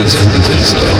This is